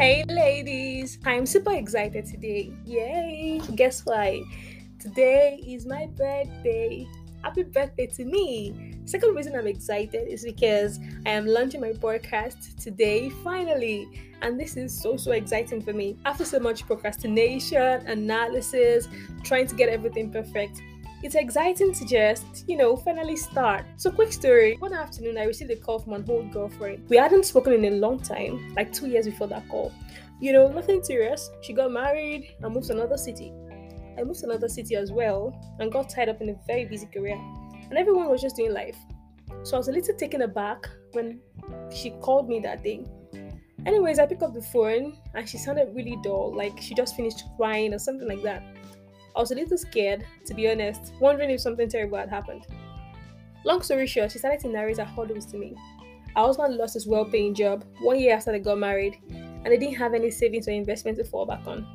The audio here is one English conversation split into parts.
Hey ladies, I'm super excited today. Yay! Guess why? Today is my birthday. Happy birthday to me. Second reason I'm excited is because I am launching my podcast today finally. And this is so so exciting for me. After so much procrastination, analysis, trying to get everything perfect, it's exciting to just, you know, finally start. So, quick story one afternoon, I received a call from an old girlfriend. We hadn't spoken in a long time, like two years before that call. You know, nothing serious. She got married and moved to another city. I moved to another city as well and got tied up in a very busy career. And everyone was just doing life. So I was a little taken aback when she called me that day. Anyways, I picked up the phone and she sounded really dull, like she just finished crying or something like that. I was a little scared, to be honest, wondering if something terrible had happened. Long story short, she started to narrate her hurdles to me. Our husband lost his well paying job one year after they got married, and they didn't have any savings or investment to fall back on.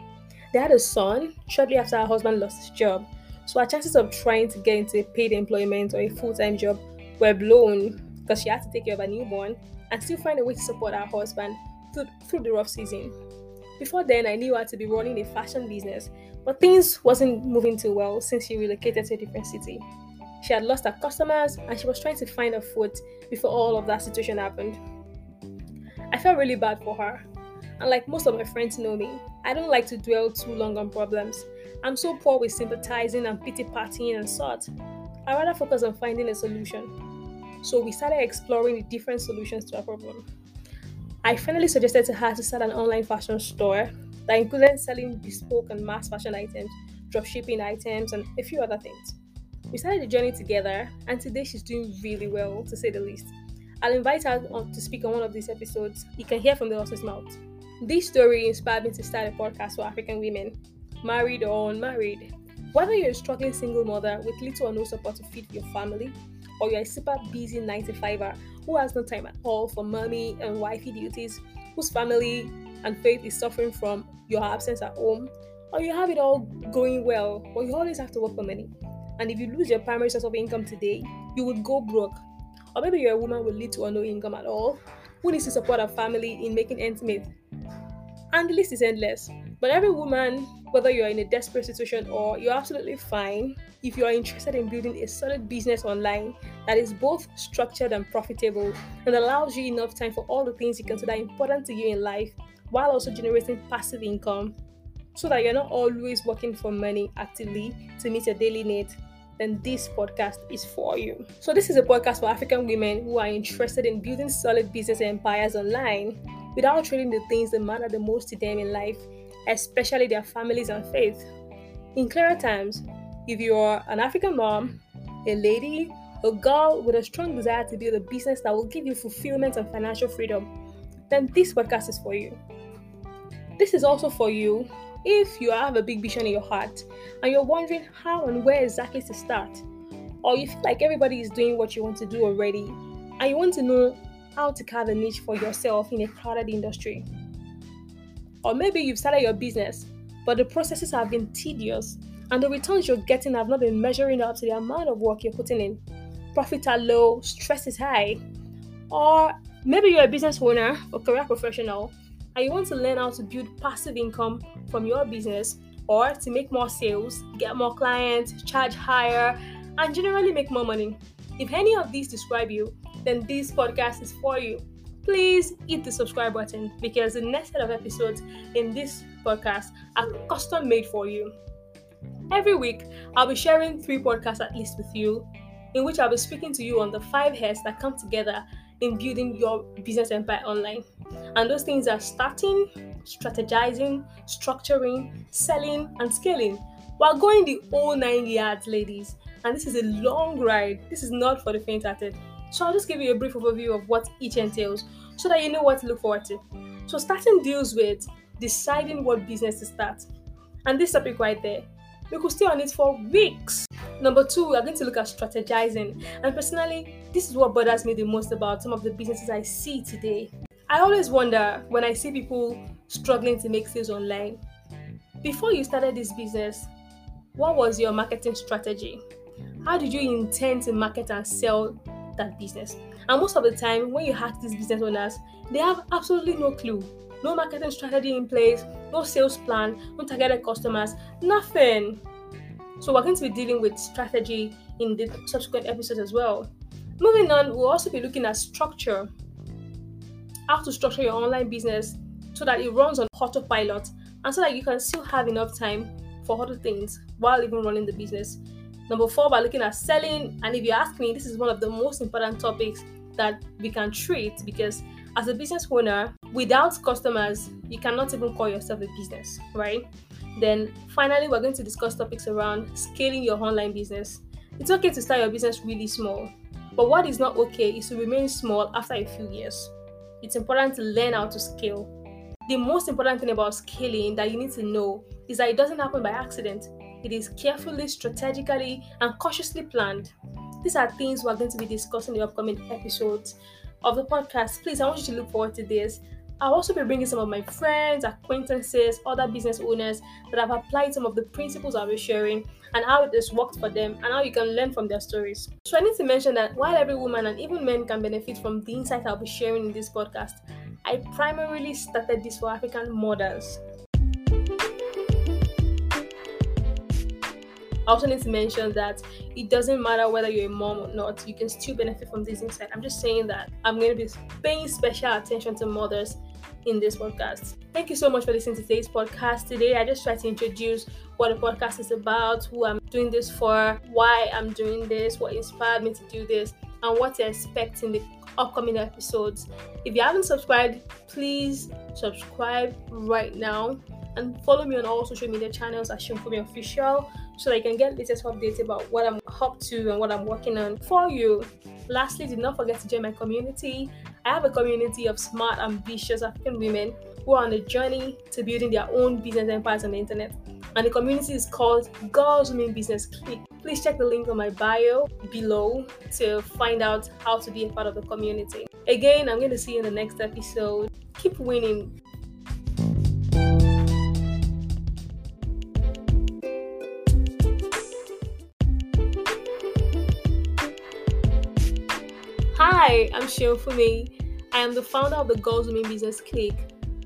They had a son shortly after her husband lost his job, so her chances of trying to get into paid employment or a full time job were blown because she had to take care of a newborn and still find a way to support her husband through, through the rough season. Before then, I knew her to be running a fashion business, but things wasn't moving too well since she relocated to a different city. She had lost her customers and she was trying to find her foot before all of that situation happened. I felt really bad for her. And like most of my friends know me, I don't like to dwell too long on problems. I'm so poor with sympathizing and pity partying and sort. I rather focus on finding a solution. So we started exploring the different solutions to our problem. I finally suggested to her to start an online fashion store that included selling bespoke and mass fashion items, dropshipping items, and a few other things. We started the journey together, and today she's doing really well, to say the least. I'll invite her to speak on one of these episodes. You can hear from the horse's mouth. This story inspired me to start a podcast for African women, married or unmarried. Whether you're a struggling single mother with little or no support to feed your family, or you're a super busy 95er who has no time at all for mommy and wifey duties, whose family and faith is suffering from your absence at home, or you have it all going well, but you always have to work for money. And if you lose your primary source of income today, you would go broke. Or maybe you're a woman with little or no income at all, who needs to support her family in making ends meet. And the list is endless. But every woman whether you're in a desperate situation or you're absolutely fine, if you are interested in building a solid business online that is both structured and profitable and allows you enough time for all the things you consider important to you in life while also generating passive income so that you're not always working for money actively to meet your daily needs, then this podcast is for you. So, this is a podcast for African women who are interested in building solid business empires online without trading the things that matter the most to them in life especially their families and faith. In clearer terms, if you're an African mom, a lady, a girl with a strong desire to build a business that will give you fulfillment and financial freedom, then this podcast is for you. This is also for you if you have a big vision in your heart and you're wondering how and where exactly to start, or you feel like everybody is doing what you want to do already and you want to know how to carve a niche for yourself in a crowded industry. Or maybe you've started your business, but the processes have been tedious and the returns you're getting have not been measuring up to the amount of work you're putting in. Profits are low, stress is high. Or maybe you're a business owner or career professional and you want to learn how to build passive income from your business or to make more sales, get more clients, charge higher, and generally make more money. If any of these describe you, then this podcast is for you please hit the subscribe button because the next set of episodes in this podcast are custom made for you. Every week, I'll be sharing three podcasts at least with you, in which I'll be speaking to you on the five heads that come together in building your business empire online. And those things are starting, strategizing, structuring, selling, and scaling while going the whole nine yards, ladies. And this is a long ride. This is not for the faint hearted. So I'll just give you a brief overview of what each entails so that you know what to look forward to. So starting deals with deciding what business to start. And this topic right there, we could stay on it for weeks. Number two, we are going to look at strategizing. And personally, this is what bothers me the most about some of the businesses I see today. I always wonder when I see people struggling to make sales online. Before you started this business, what was your marketing strategy? How did you intend to market and sell that business. And most of the time, when you ask these business owners, they have absolutely no clue. No marketing strategy in place, no sales plan, no targeted customers, nothing. So, we're going to be dealing with strategy in the subsequent episodes as well. Moving on, we'll also be looking at structure how to structure your online business so that it runs on autopilot and so that you can still have enough time for other things while even running the business. Number four, by looking at selling. And if you ask me, this is one of the most important topics that we can treat because as a business owner, without customers, you cannot even call yourself a business, right? Then finally, we're going to discuss topics around scaling your online business. It's okay to start your business really small, but what is not okay is to remain small after a few years. It's important to learn how to scale. The most important thing about scaling that you need to know is that it doesn't happen by accident. It is carefully, strategically, and cautiously planned. These are things we're going to be discussing in the upcoming episodes of the podcast. Please, I want you to look forward to this. I'll also be bringing some of my friends, acquaintances, other business owners that have applied some of the principles I'll be sharing and how it has worked for them and how you can learn from their stories. So, I need to mention that while every woman and even men can benefit from the insights I'll be sharing in this podcast, I primarily started this for African mothers. I also need to mention that it doesn't matter whether you're a mom or not, you can still benefit from this insight. I'm just saying that I'm going to be paying special attention to mothers in this podcast. Thank you so much for listening to today's podcast. Today, I just try to introduce what the podcast is about, who I'm doing this for, why I'm doing this, what inspired me to do this, and what to expect in the upcoming episodes. If you haven't subscribed, please subscribe right now and follow me on all social media channels at Shimfumi Official so that you can get latest updates about what I'm up to and what I'm working on for you. Lastly, do not forget to join my community. I have a community of smart, ambitious African women who are on a journey to building their own business empires on the internet. And the community is called Girls Women Business Clique. Please check the link on my bio below to find out how to be a part of the community. Again, I'm going to see you in the next episode. Keep winning. Hi, I'm Shion Fumi. I am the founder of the Girls Women Business Clique,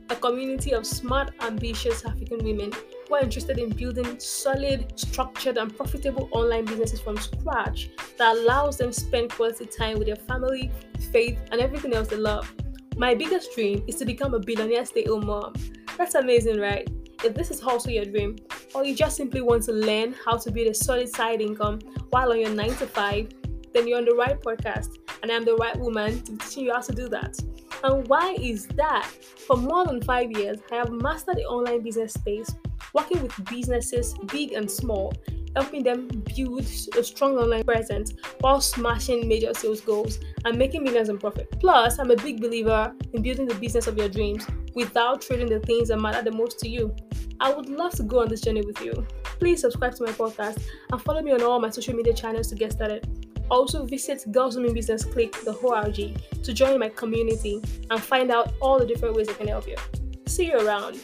a community of smart, ambitious African women who are interested in building solid, structured, and profitable online businesses from scratch that allows them spend quality time with their family, faith, and everything else they love. My biggest dream is to become a billionaire stay-at-home mom. That's amazing, right? If this is also your dream, or you just simply want to learn how to build a solid side income while on your 9 to 5, then you're on the right podcast, and I'm the right woman to be teaching you how to do that. And why is that? For more than five years, I have mastered the online business space, working with businesses big and small, helping them build a strong online presence while smashing major sales goals and making millions in profit. Plus, I'm a big believer in building the business of your dreams without trading the things that matter the most to you. I would love to go on this journey with you. Please subscribe to my podcast and follow me on all my social media channels to get started. Also visit Girls Women Business Clique, the ORG, to join my community and find out all the different ways I can help you. See you around.